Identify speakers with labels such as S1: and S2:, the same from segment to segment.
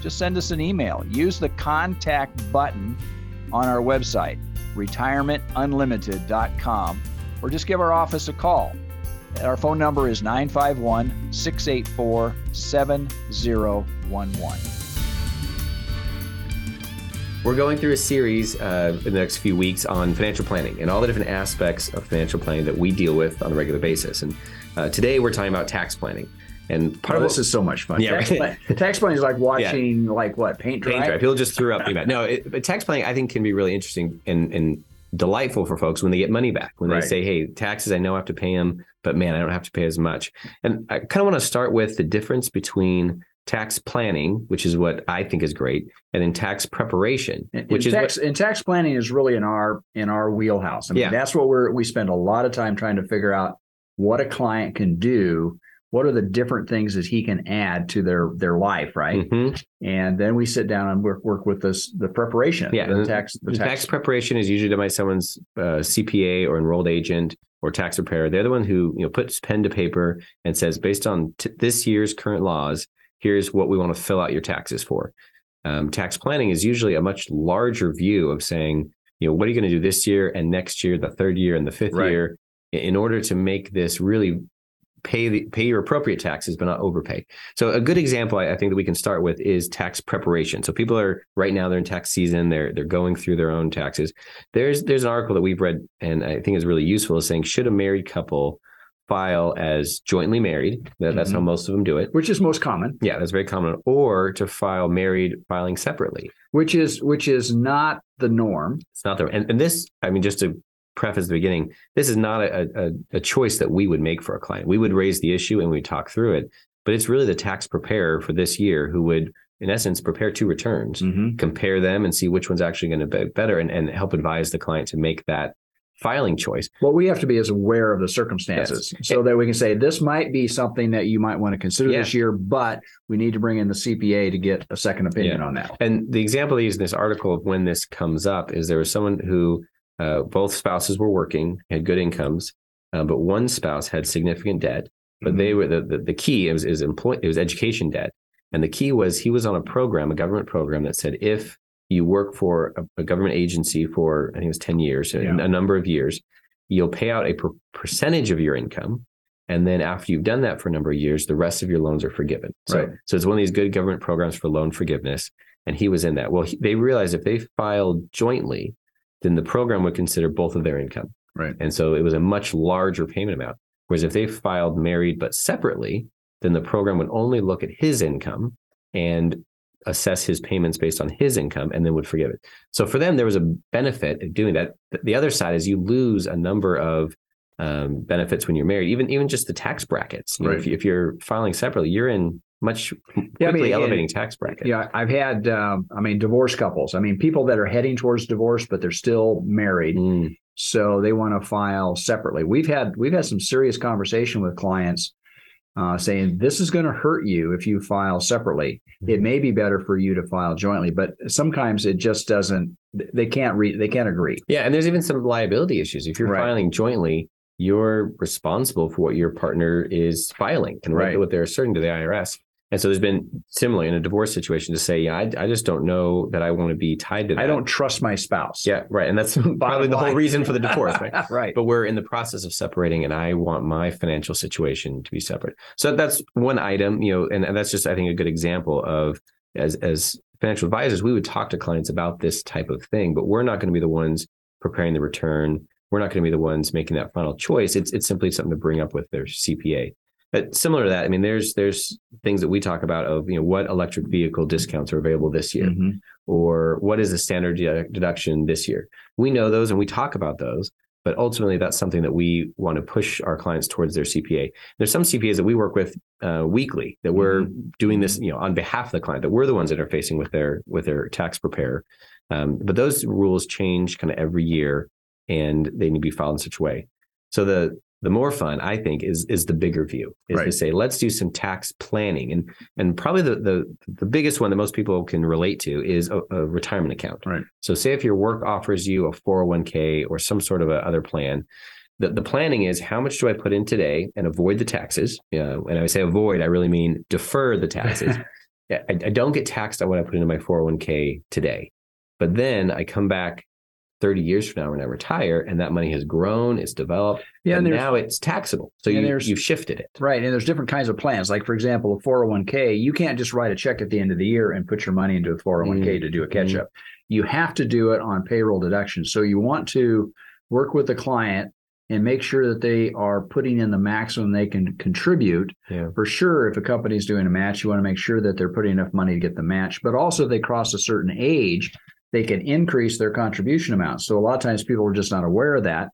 S1: just send us an email. Use the contact button on our website, retirementunlimited.com, or just give our office a call. Our phone number is 951 684 7011.
S2: We're going through a series uh, in the next few weeks on financial planning and all the different aspects of financial planning that we deal with on a regular basis. And uh, today we're talking about tax planning. And
S3: part oh, of this is so much fun. Yeah, tax, right. tax planning is like watching yeah. like what paint dry. Paint dry.
S2: People just threw up. no, it, but tax planning I think can be really interesting and, and delightful for folks when they get money back. When they say, "Hey, taxes, I know I have to pay them, but man, I don't have to pay as much." And I kind of want to start with the difference between tax planning, which is what I think is great, and then tax preparation, which
S3: is
S2: tax,
S3: what, and tax planning is really in our in our wheelhouse. I mean, yeah. that's what we're we spend a lot of time trying to figure out what a client can do what are the different things that he can add to their their life, right? Mm-hmm. And then we sit down and work work with this the preparation.
S2: Yeah, the tax the, the tax. tax. preparation is usually done by someone's uh, CPA or enrolled agent or tax preparer. They're the one who you know puts pen to paper and says, based on t- this year's current laws, here's what we want to fill out your taxes for. Um, tax planning is usually a much larger view of saying, you know, what are you going to do this year and next year, the third year and the fifth right. year, in order to make this really pay the pay your appropriate taxes, but not overpay. So a good example I, I, think that we can start with is tax preparation. So people are right now they're in tax season, they're they're going through their own taxes. There's there's an article that we've read and I think is really useful is saying should a married couple file as jointly married. That, that's mm-hmm. how most of them do it.
S3: Which is most common.
S2: Yeah, that's very common. Or to file married filing separately.
S3: Which is which is not the norm.
S2: It's not the and, and this, I mean, just to preface the beginning, this is not a, a, a, choice that we would make for a client. We would raise the issue and we talk through it, but it's really the tax preparer for this year who would, in essence, prepare two returns, mm-hmm. compare them and see which one's actually going to be better and, and help advise the client to make that filing choice.
S3: What we have to be is aware of the circumstances yes. so that we can say this might be something that you might want to consider yeah. this year, but we need to bring in the CPA to get a second opinion yeah. on that.
S2: And the example they use in this article of when this comes up is there was someone who uh, both spouses were working, had good incomes, uh, but one spouse had significant debt. But mm-hmm. they were the, the, the key is is employ it was education debt, and the key was he was on a program, a government program that said if you work for a, a government agency for I think it was ten years, yeah. a, a, number of years, you'll pay out a per- percentage of your income, and then after you've done that for a number of years, the rest of your loans are forgiven. So right. so it's one of these good government programs for loan forgiveness, and he was in that. Well, he, they realized if they filed jointly then the program would consider both of their income.
S3: Right.
S2: And so it was a much larger payment amount. Whereas if they filed married but separately, then the program would only look at his income and assess his payments based on his income and then would forgive it. So for them, there was a benefit of doing that. The other side is you lose a number of um, benefits when you're married, even even just the tax brackets. You right. Know, if, if, you're filing separately, you're in much quickly yeah, I mean, elevating tax bracket.
S3: Yeah, I've had, um, I mean, divorce couples. I mean, people that are heading towards divorce, but they're still married, mm. so they want to file separately. We've had we've had some serious conversation with clients uh, saying this is going to hurt you if you file separately. Mm. It may be better for you to file jointly, but sometimes it just doesn't. They can't read. They can't agree.
S2: Yeah, and there's even some liability issues if you're right. filing jointly. You're responsible for what your partner is filing and right. what they're asserting to the IRS. And so there's been similarly in a divorce situation to say, yeah, I, I just don't know that I want to be tied to that.
S3: I don't trust my spouse.
S2: Yeah, right. And that's probably the whole reason for the divorce, right?
S3: right.
S2: But we're in the process of separating and I want my financial situation to be separate. So that's one item, you know, and, and that's just, I think, a good example of as, as financial advisors, we would talk to clients about this type of thing, but we're not going to be the ones preparing the return. We're not going to be the ones making that final choice. It's, it's simply something to bring up with their CPA. But similar to that, I mean, there's there's things that we talk about of you know what electric vehicle discounts are available this year, mm-hmm. or what is the standard deduction this year. We know those and we talk about those, But ultimately, that's something that we want to push our clients towards their CPA. There's some CPAs that we work with uh, weekly that we're mm-hmm. doing this, you know, on behalf of the client. That we're the ones interfacing with their with their tax preparer. Um, but those rules change kind of every year, and they need to be filed in such a way. So the the more fun, I think, is is the bigger view. Is right. to say, let's do some tax planning, and and probably the the the biggest one that most people can relate to is a, a retirement account.
S3: Right.
S2: So, say if your work offers you a four hundred oh one k or some sort of a other plan, the, the planning is how much do I put in today and avoid the taxes? Yeah, when I say avoid, I really mean defer the taxes. I, I don't get taxed on what I put into my 401k today. But then I come back 30 years from now when I retire and that money has grown, it's developed, yeah, and, and now it's taxable. So you, you've shifted it.
S3: Right. And there's different kinds of plans. Like, for example, a 401k, you can't just write a check at the end of the year and put your money into a 401k mm. to do a catch up. Mm. You have to do it on payroll deduction. So you want to work with the client and make sure that they are putting in the maximum they can contribute.
S2: Yeah.
S3: For sure, if a company is doing a match, you want to make sure that they're putting enough money to get the match. But also, if they cross a certain age, they can increase their contribution amount. So a lot of times people are just not aware of that.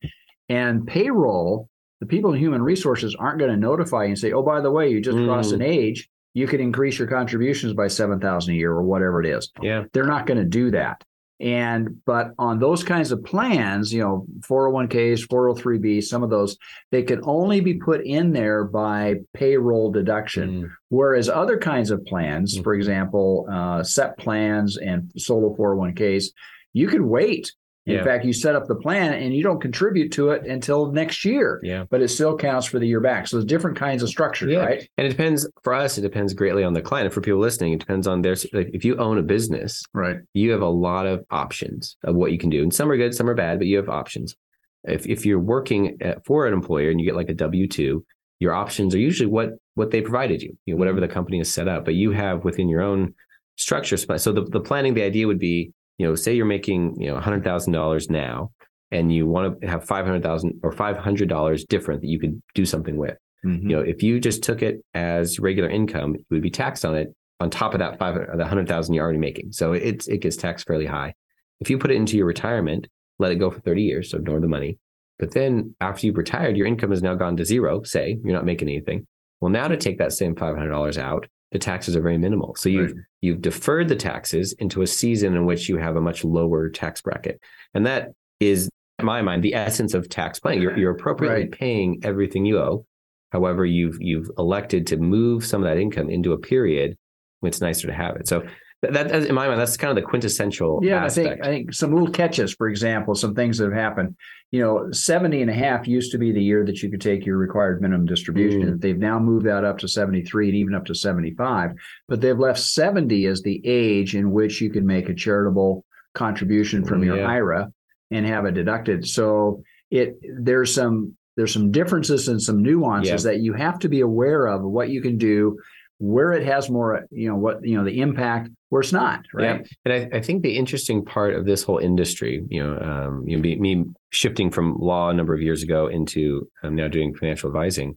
S3: And payroll, the people in human resources aren't going to notify you and say, "Oh, by the way, you just mm. crossed an age. You can increase your contributions by seven thousand a year or whatever it is."
S2: Yeah,
S3: they're not going to do that. And but on those kinds of plans, you know, 401ks, 403b, some of those, they can only be put in there by payroll deduction. Mm. Whereas other kinds of plans, mm. for example, uh, SEP plans and solo 401ks, you can wait in yeah. fact, you set up the plan and you don't contribute to it until next year.
S2: Yeah.
S3: But it still counts for the year back. So there's different kinds of structures,
S2: yeah.
S3: right?
S2: And it depends for us, it depends greatly on the client. And for people listening, it depends on their like if you own a business,
S3: right,
S2: you have a lot of options of what you can do. And some are good, some are bad, but you have options. If if you're working at, for an employer and you get like a W two, your options are usually what what they provided you, you know, whatever mm-hmm. the company has set up. But you have within your own structure. So the, the planning, the idea would be you know, say you're making, you know, $100,000 now and you want to have 500,000 or $500 different that you could do something with. Mm-hmm. You know, if you just took it as regular income, you would be taxed on it on top of that 500, the 100,000 you're already making. So it's, it gets taxed fairly high. If you put it into your retirement, let it go for 30 years, so ignore the money. But then after you've retired, your income has now gone to zero, say you're not making anything. Well, now to take that same $500 out, the taxes are very minimal. So you've right. you've deferred the taxes into a season in which you have a much lower tax bracket, and that is, in my mind, the essence of tax planning. You're, you're appropriately right. paying everything you owe. However, you've you've elected to move some of that income into a period when it's nicer to have it. So that, in my mind, that's kind of the quintessential.
S3: Yeah,
S2: aspect.
S3: I think I think some little catches, for example, some things that have happened. You know, 70 and a half used to be the year that you could take your required minimum distribution. Mm. They've now moved that up to 73 and even up to 75. But they've left 70 as the age in which you can make a charitable contribution from your IRA and have it deducted. So it there's some there's some differences and some nuances yeah. that you have to be aware of what you can do where it has more, you know, what, you know, the impact where it's not, right?
S2: Yeah. And I, I think the interesting part of this whole industry, you know, um, you know, me, me shifting from law a number of years ago into um, now doing financial advising,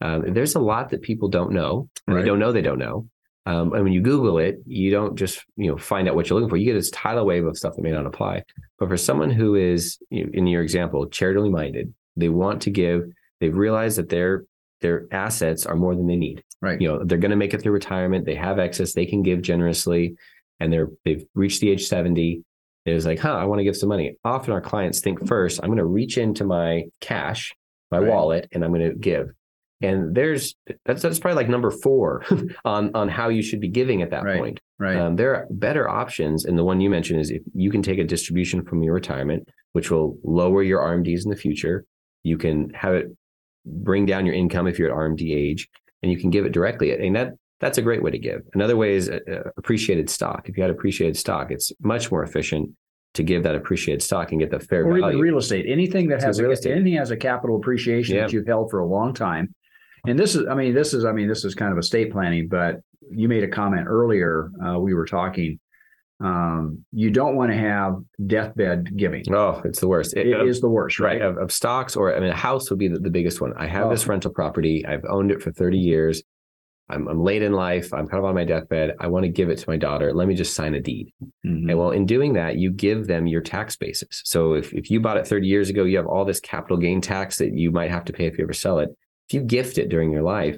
S2: um, there's a lot that people don't know. Right. They don't know they don't know. Um, and when you Google it, you don't just you know find out what you're looking for. You get this tidal wave of stuff that may not apply. But for someone who is, you know, in your example, charitably minded, they want to give. They've realized that their their assets are more than they need.
S3: Right.
S2: You know, they're going to make it through retirement. They have excess. They can give generously, and they're they've reached the age seventy. It's like, huh, I want to give some money. Often our clients think first, I'm going to reach into my cash, my right. wallet, and I'm going to give. And there's that's that's probably like number four on on how you should be giving at that
S3: right.
S2: point.
S3: Right.
S2: Um, there are better options, and the one you mentioned is if you can take a distribution from your retirement, which will lower your RMDs in the future. You can have it bring down your income if you're at RMD age, and you can give it directly. And that that's a great way to give. Another way is uh, uh, appreciated stock. If you had appreciated stock, it's much more efficient to give that appreciated stock and get the fair
S3: or
S2: value.
S3: even real estate. Anything that has a, anything has a capital appreciation yeah. that you've held for a long time. And this is, I mean, this is, I mean, this is kind of estate planning. But you made a comment earlier. Uh, we were talking. Um, you don't want to have deathbed giving.
S2: Oh, it's the worst.
S3: It, it is the worst, right?
S2: right. Of, of, stocks, or I mean, a house would be the, the biggest one. I have oh. this rental property. I've owned it for thirty years I'm, I'm late in life. I'm kind of on my deathbed. I want to give it to my daughter. Let me just sign a deed.
S3: Mhm.
S2: And well, in doing that, you give them your tax basis. So if, if you bought it 30 years ago, you have all this capital gain tax that you might have to pay if you ever sell it. If you gift it during your life,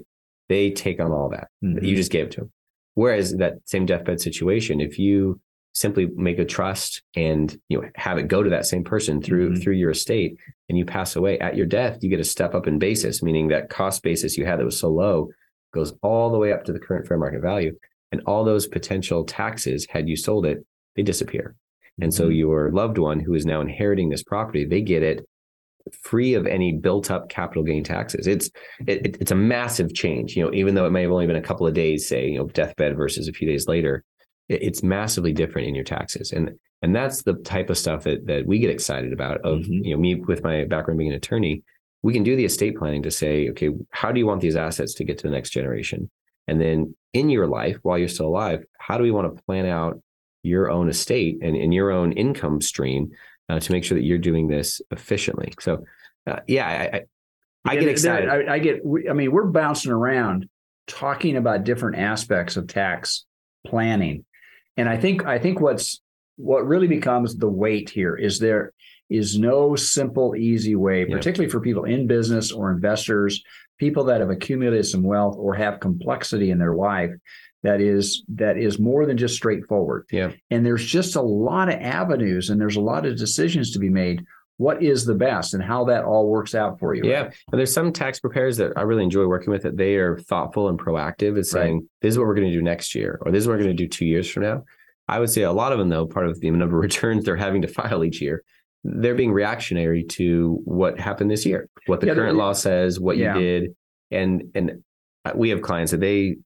S2: they take on all that.
S3: Mhm.
S2: You just gave it to them. Whereas that same deathbed situation, if you simply make a trust and you know have it go to that same person through
S3: Mhm.
S2: through your estate and you pass away at your death, you get a step up in basis, meaning that cost basis you had that was so low goes all the way up to the current fair market value. And all those potential taxes, had you sold it, they disappear. And so
S3: Mhm.
S2: your loved one who is now inheriting this property, they get it free of any built up capital gain taxes. It's it, it- it's a massive change. You know, even though it may have only been a couple of days, say, you know, deathbed versus a few days later, it's massively different in your taxes. And and that's the type of stuff that that we get excited about. Of
S3: Mhm.
S2: you know, me with my background being an attorney, we can do the estate planning to say, okay, how do you want these assets to get to the next generation? And then in your life, while you're still alive, how do we want to plan out your own estate and, and your own income stream uh, to make sure that you're doing this efficiently? So, uh, yeah, I, I, I
S3: Yeah,
S2: get excited.
S3: I, I get. I mean, we're bouncing around talking about different aspects of tax planning, and I think I think what's what really becomes the weight here is there is no simple, easy way,
S2: Yeah.
S3: particularly for people in business or investors, people that have accumulated some wealth or have complexity in their life that is that is more than just straightforward.
S2: Yeah.
S3: And there's just a lot of avenues and there's a lot of decisions to be made. What is the best and how that all works out for you?
S2: Yeah. And there's some tax preparers that I really enjoy working with that they are thoughtful and proactive at saying, this is what we're going to do next year, or this is what we're going to do two years from now. I would say a lot of them, though, part of the number of returns they're having to file each year, they're being reactionary to what happened this year, what the
S3: Yeah,
S2: current law says, what
S3: Yeah.
S2: you did. And and uh, we have clients that they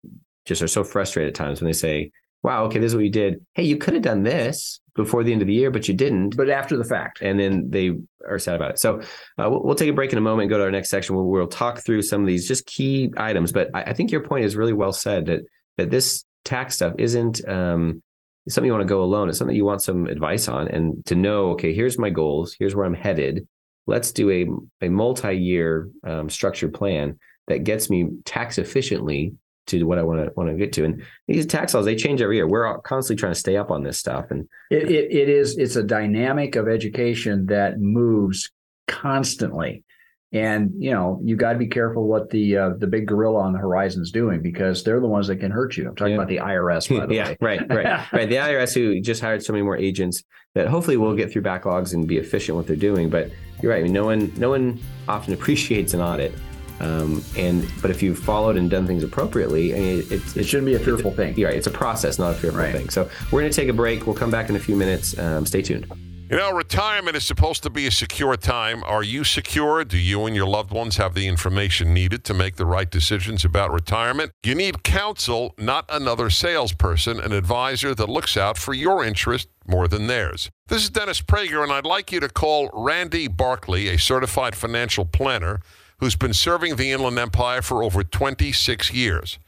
S2: just are so frustrated at times when they say, wow, okay, this is what you did. Hey, you could have done this before the end of the year, but you didn't
S3: But after the fact.
S2: and then they are sad about it. So uh, we'll, we'll take a break in a moment and go to our next section where we'll talk through some of these just key items. But I, I think your point is really well said that that this tax stuff isn't um, something you want to go alone. It's something you want some advice on and to know. Okay, here's my goals. Here's where I'm headed. Let's do a a multi-year um, structured plan that gets me tax efficiently to what I want to want to get to. And these tax laws they change every year. We're constantly trying to stay up on this stuff. And
S3: It, it, it is it's a dynamic of education that moves constantly. And you know, you got to be careful what the uh, the big gorilla on the horizon is doing because they're the ones that can hurt you. I'm talking
S2: Yeah.
S3: about the IRS, by the
S2: yeah,
S3: way.
S2: right, right, right. The IRS who just hired so many more agents that hopefully will get through backlogs and be efficient what they're doing. But you're right. I mean, no one, no one often appreciates an audit. Um, and but if you've followed and done things appropriately, I mean, it, it's
S3: It shouldn't be a fearful thing.
S2: you're right. It's a process, not a fearful
S3: Right.
S2: thing. So we're going to take a break. We'll come back in a few minutes. Um, stay tuned.
S4: You know, retirement is supposed to be a secure time. Are you secure? Do you and your loved ones have the information needed to make the right decisions about retirement? You need counsel, not another salesperson, an advisor that looks out for your interest more than theirs. This is Dennis Prager, and I'd like you to call Randy Barkley, a certified financial planner who's been serving the Inland Empire for over 26 years.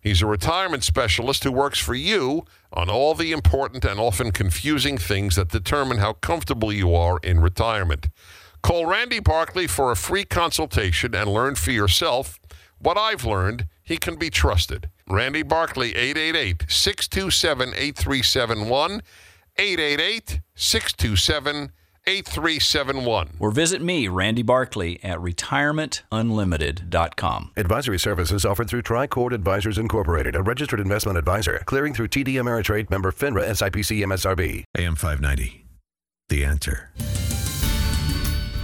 S4: He's a retirement specialist who works for you on all the important and often confusing things that determine how comfortable you are in retirement. Call Randy Barkley for a free consultation and learn for yourself what I've learned. He can be trusted. Randy Barkley, 888 627 8371. 888 627 8371.
S1: Or visit me, Randy Barkley, at retirementunlimited.com.
S5: Advisory services offered through Tricord Advisors Incorporated, a registered investment advisor, clearing through TD Ameritrade member FINRA SIPC MSRB.
S6: AM 590. The answer.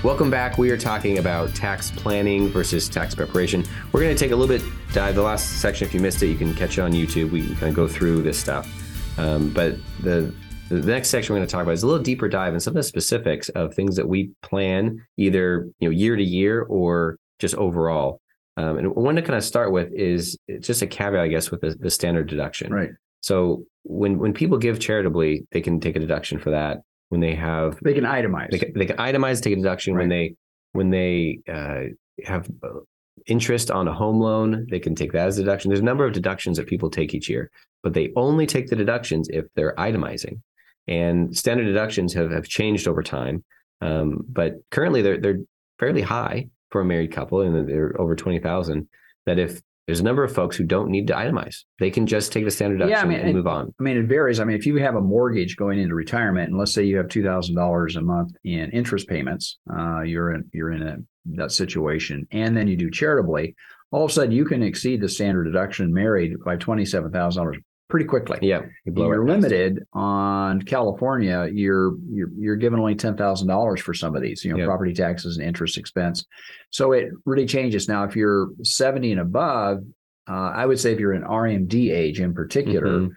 S2: Welcome back. We are talking about tax planning versus tax preparation. We're going to take a little bit dive. The last section, if you missed it, you can catch it on YouTube. We can kind of go through this stuff. Um, but the the next section we're going to talk about is a little deeper dive in some of the specifics of things that we plan either you know year to year or just overall. Um, and one to kind of start with is just a caveat, I guess, with the, the standard deduction.
S3: Right.
S2: So when when people give charitably, they can take a deduction for that. When they have
S3: They can itemize.
S2: they can, they can itemize, take a deduction when they when they uh, have uh, interest on a home loan. They can take that as a deduction. There's a number of deductions that people take each year, but they only take the deductions if they're itemizing. And standard deductions have, have changed over time, um, but currently they're they're fairly high for a married couple, and they're over twenty thousand. That if there's a number of folks who don't need to itemize. They can just take the standard deduction
S3: Yeah, I mean,
S2: and
S3: it-
S2: move on.
S3: I mean, it varies. I mean, if you have a mortgage going into retirement, and let's say you have two thousand dollars a month in interest payments, uh, you're in you're in a, that situation, and then you do charitably, all of a sudden you can exceed the standard deduction married by twenty seven thousand dollars pretty quickly.
S2: Yeah, you blow
S3: you're
S2: right past
S3: limited on California. You're you're you're given only ten thousand dollars for some of these, you know,
S2: Yeah.
S3: property taxes and interest expense. So it really changes. Now, if you're seventy and above, uh, I would say if you're in RMD age in particular,
S2: Mhm.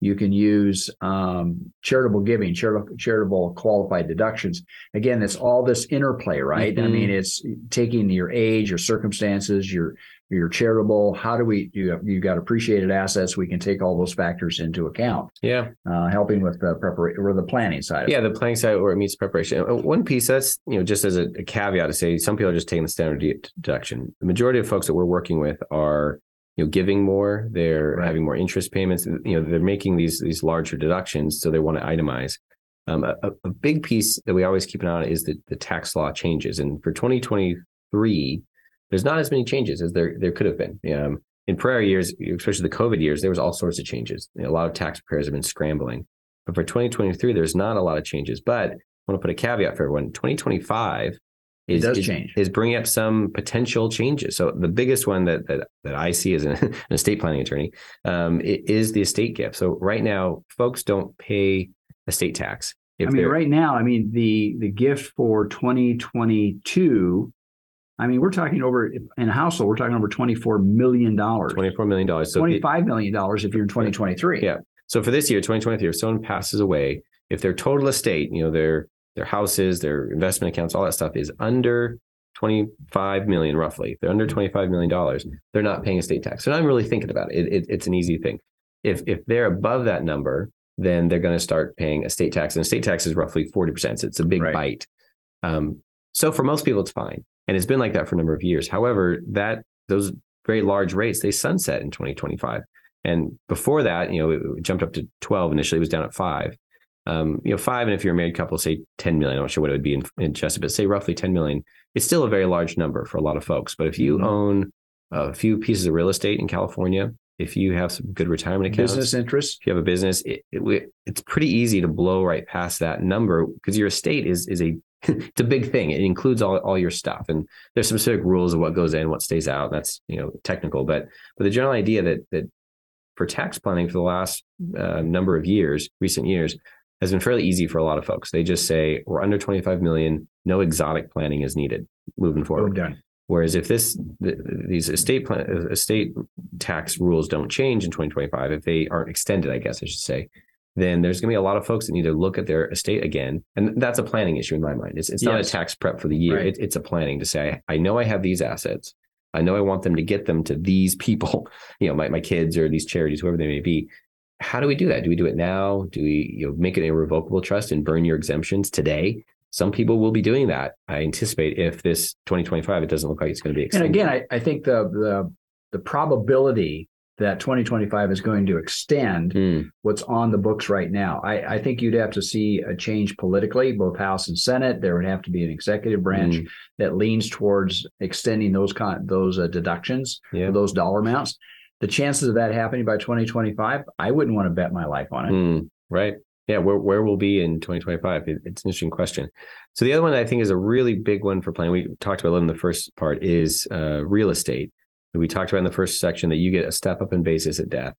S3: you can use um, charitable giving, charitable, charitable qualified deductions. Again, it's all this interplay, right? I
S2: Mhm.
S3: mean, it's taking your age, your circumstances, your your charitable. How do we you you got appreciated assets? We can take all those factors into account,
S2: Yeah,
S3: uh, helping with the preparation or the planning side.
S2: Yeah, the planning side where it meets preparation. Uh, One piece that's you know just as a, a caveat to say, some people are just taking the standard de- deduction. The majority of folks that we're working with are you know giving more, they're
S3: Right.
S2: having more interest payments. You know, they're making these these larger deductions, so they want to itemize. Um, a, a- a big piece that we always keep an eye on is the, the tax law changes, and for 2023, there's not as many changes as there there could have been. Um, in prior years, especially the COVID years, there was all sorts of changes. You know, a lot of tax preparers have been scrambling. But for 2023, there's not a lot of changes. But I want to put a caveat for everyone. 2025 is,
S3: does
S2: is,
S3: change.
S2: is bringing up some potential changes. So the biggest one that that, that I see as an, an estate planning attorney um, is the estate gift. So right now, folks don't pay estate tax. If
S3: I mean, right now, I mean the the gift for 2022. I mean, we're talking over in a household, we're talking over 24 million dollars.
S2: $24 million. So
S3: Twenty-five million dollars if you're in 2023.
S2: Yeah. So for this year, 2023, if someone passes away, if their total estate, you know, their their houses, their investment accounts, all that stuff is under 25 million roughly, if they're under 25 million dollars, they're not paying estate tax. So I'm really thinking about it. It, it. It's an easy thing. If if they're above that number, then they're going to start paying estate tax, and estate tax is roughly 40 percent. So it's a big
S3: Right.
S2: bite. Um, so for most people, it's fine, and it's been like that for a number of years. However, that those very large rates they sunset in 2025. And before that, you know, it jumped up to 12 initially, it was down at five. Um, you know, five, and if you're a married couple, say 10 million, I'm not sure what it would be in, in Chester, but say roughly 10 million. It's still a very large number for a lot of folks. But if you
S3: Mhm.
S2: own a few pieces of real estate in California, if you have some good retirement accounts,
S3: Business interests.
S2: if you have a business, it, it, it's pretty easy to blow right past that number because your estate is is a it's a big thing. It includes all, all your stuff, and there's some specific rules of what goes in, what stays out. That's you know technical, but but the general idea that that for tax planning for the last uh, number of years, recent years, has been fairly easy for a lot of folks. They just say we're under 25 million, no exotic planning is needed moving forward. Whereas if this th- these estate plan, estate tax rules don't change in 2025, if they aren't extended, I guess I should say, then there's going to be a lot of folks that need to look at their estate again, and that's a planning issue in my mind. It's it's not a tax prep for the year.
S3: Right.
S2: It, it's a planning to say I, I know I have these assets. I know I want them to get them to these people, you know, my, my kids or these charities, whoever they may be. How do we do that? Do we do it now? Do we you know make it an irrevocable trust and burn your exemptions today? Some people will be doing that. I anticipate if this 2025, it doesn't look like it's going to be
S3: And again, I, I think the the the probability that 2025 is going to extend
S2: Mm,
S3: what's on the books right now. I, I think you'd have to see a change politically, both House and Senate. There would have to be an executive branch
S2: Mm.
S3: that leans towards extending those con- those uh, deductions,
S2: yeah.
S3: those dollar amounts. The chances of that happening by 2025, I wouldn't want to bet my life on it.
S2: Mm, right. Yeah. Where where we'll be in 2025? It, it's an interesting question. So the other one I think is a really big one for planning. We talked about it in the first part is uh, real estate. We talked about in the first section that you get a step up in basis at death.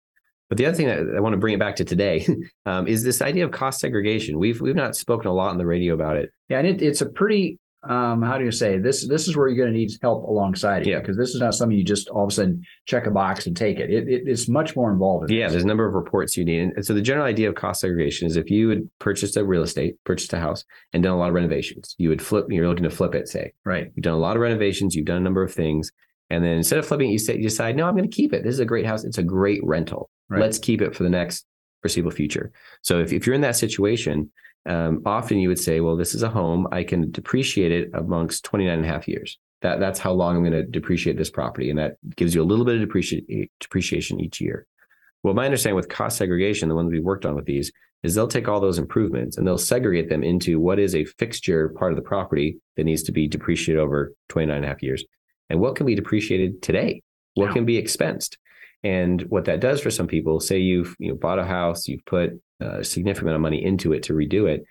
S2: But the other thing that I want to bring it back to today um, is this idea of cost segregation. We've we've not spoken a lot on the radio about it.
S3: Yeah, and it, it's a pretty um, how do you say this? This is where you're going to need help alongside it.
S2: Yeah.
S3: because this is not something you just all of a sudden check a box and take it. It, it it's much more involved. In
S2: Yeah,
S3: this.
S2: there's a number of reports you need. And so the general idea of cost segregation is if you had purchased a real estate, purchased a house, and done a lot of renovations, you would flip. You're looking to flip it, say.
S3: right.
S2: You've done a lot of renovations. You've done a number of things. And then instead of flipping, it, you, say, you decide, no, I'm going to keep it. This is a great house. It's a great rental.
S3: Right.
S2: Let's keep it for the next foreseeable future. So if, if you're in that situation, um, often you would say, well, this is a home. I can depreciate it amongst 29 and a half years. That, that's how long I'm going to depreciate this property. And that gives you a little bit of depreci- depreciation each year. Well, my understanding with cost segregation, the ones we worked on with these, is they'll take all those improvements and they'll segregate them into what is a fixture part of the property that needs to be depreciated over 29 and a half years and what can be depreciated today. what can be expensed. And what that does for some people, say you've you know, bought a house, you've put a significant amount of money into it to redo it.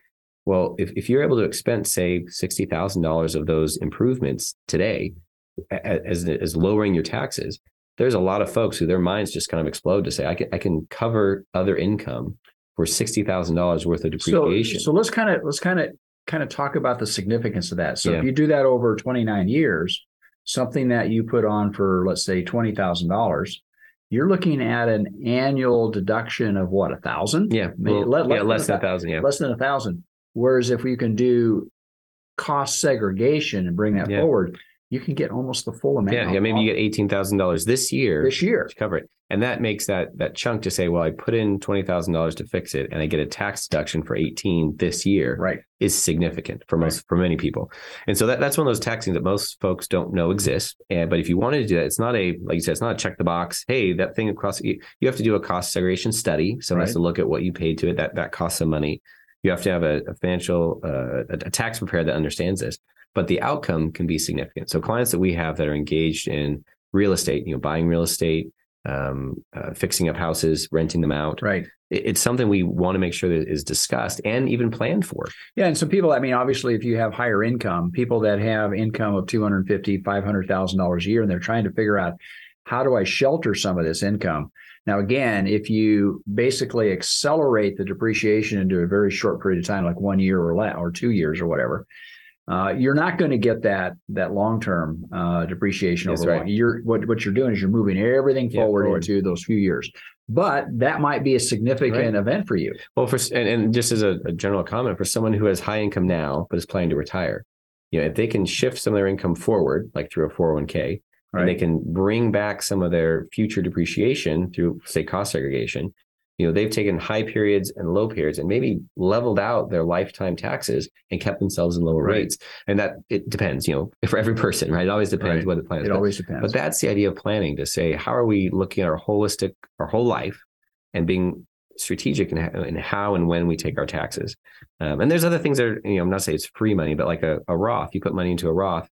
S2: Well, if, if you're able to expense, say, $60,000 of those improvements today as, as lowering your taxes, there's a lot of folks who their minds just kind of explode to say, I can, I can cover other income for $60,000 worth of
S3: So,
S2: depreciation.
S3: so let's kind of let's kind of kind of talk about the significance of that. So
S2: Yeah.
S3: if you do that over 29 years, something that you put on for let's say twenty thousand dollars, you're looking at an annual deduction of what a thousand?
S2: yeah, well,
S3: le-
S2: yeah, less than a thousand. Yeah.
S3: less than a thousand. Whereas if you can do cost segregation and bring that
S2: Yeah.
S3: forward, you can get almost the full amount.
S2: Yeah, yeah. Maybe you get eighteen thousand dollars this year
S3: this year.
S2: to cover it, and that makes that that chunk to say, well, I put in twenty thousand dollars to fix it, and I get a tax deduction for eighteen this year.
S3: Right.
S2: is significant for most for many people, and so that, that's one of those taxing that most folks don't know exists. And but if you wanted to do that, it's not a like you said, it's not a check the box. Hey, that thing across you, you have to do a cost segregation study. Someone has to look at what you paid to it. That that costs some money. You have to have a, a financial uh, a, a tax preparer that understands this. But the outcome can be significant. So clients that we have that are engaged in real estate, you know, buying real estate, um, uh, fixing up houses, renting them out.
S3: Right.
S2: It- It's something we want to make sure that is discussed and even planned for.
S3: Yeah, and so people, I mean, obviously, if you have higher income, people that have income of two hundred fifty, five hundred thousand dollars a year, and they're trying to figure out how do I shelter some of this income. Now, again, if you basically accelerate the depreciation into a very short period of time, like one year or less, or two years or whatever, uh, you're not going to get that that long term uh, depreciation
S2: That's
S3: over
S2: right.
S3: long. You're what what you're doing is you're moving everything
S2: Yeah,
S3: forward,
S2: forward.
S3: into those few years. But that might be a significant
S2: Right.
S3: event for you.
S2: Well, for and, and just as a, a general comment, for someone who has high income now but is planning to retire, you know, if they can shift some of their income forward, like through a four hundred one k, and they can bring back some of their future depreciation through, say, cost segregation. You know, they've taken high periods and low periods and maybe leveled out their lifetime taxes and kept themselves in lower
S3: Right.
S2: rates. And that it depends, you know, for every person, right? It always depends
S3: Right.
S2: what the plan is.
S3: It
S2: But-
S3: always depends.
S2: but that's the idea of planning to say, how are we looking at our holistic, our whole life and being strategic in, in how and when we take our taxes. Um, and there's other things that are, you know, I'm not saying it's free money, but like a, a Roth, you put money into a Roth.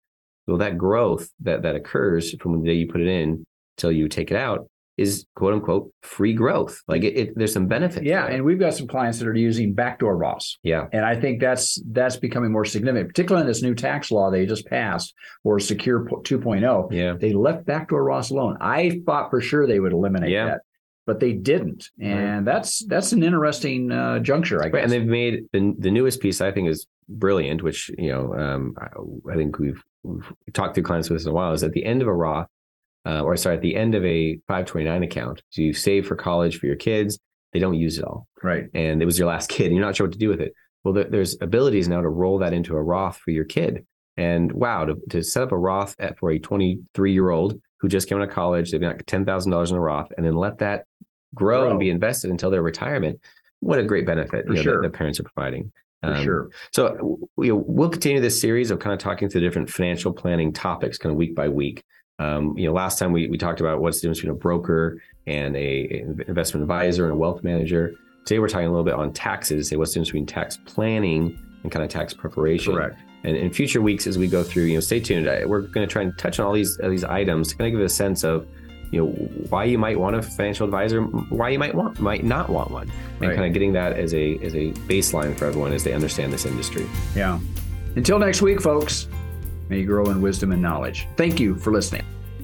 S2: Well, that growth that, that occurs from the day you put it in till you take it out is quote unquote free growth. Like it, it there's some benefit.
S3: Yeah, and we've got some clients that are using backdoor Roths,
S2: yeah.
S3: and I think that's that's becoming more significant, particularly in this new tax law they just passed or Secure 2.0.
S2: Yeah.
S3: They left backdoor Roths alone. I thought for sure they would eliminate
S2: Yeah.
S3: that, but they didn't, and that's that's an interesting uh, juncture, I guess.
S2: Right, and they've made the the newest piece I think is brilliant, which you know um, I, I think we've, we've talked to clients with this in a while. Is at the end of a Roth, uh, or sorry, at the end of a 529 account, so you save for college for your kids, they don't use it all,
S3: right,
S2: and it was your last kid, and you're not sure what to do with it. Well, there, there's abilities now to roll that into a Roth for your kid, and wow, to, to set up a Roth at, for a 23 year old who just came out of college, they've got ten thousand dollars in a Roth, and then let that grow,
S3: Grow.
S2: and be invested until their retirement. What a great benefit you know,
S3: sure.
S2: that the parents are providing.
S3: for
S2: Um,
S3: sure.
S2: So we, we'll continue this series of kind of talking through different financial planning topics, kind of week by week. Um, you know, last time we, we talked about what's the difference between a broker and a, a investment advisor and a wealth manager. Today we're talking a little bit on taxes. Say what's the difference between tax planning and kind of tax preparation.
S3: Correct.
S2: And in future weeks, as we go through, you know, stay tuned. We're going to try and touch on all these all these items to kind of give a sense of, you know, why you might want a financial advisor, why you might want might not want one, and
S3: Right.
S2: kind of getting that as a as a baseline for everyone as they understand this industry.
S3: Yeah. Until next week, folks. May you grow in wisdom and knowledge. Thank you for listening.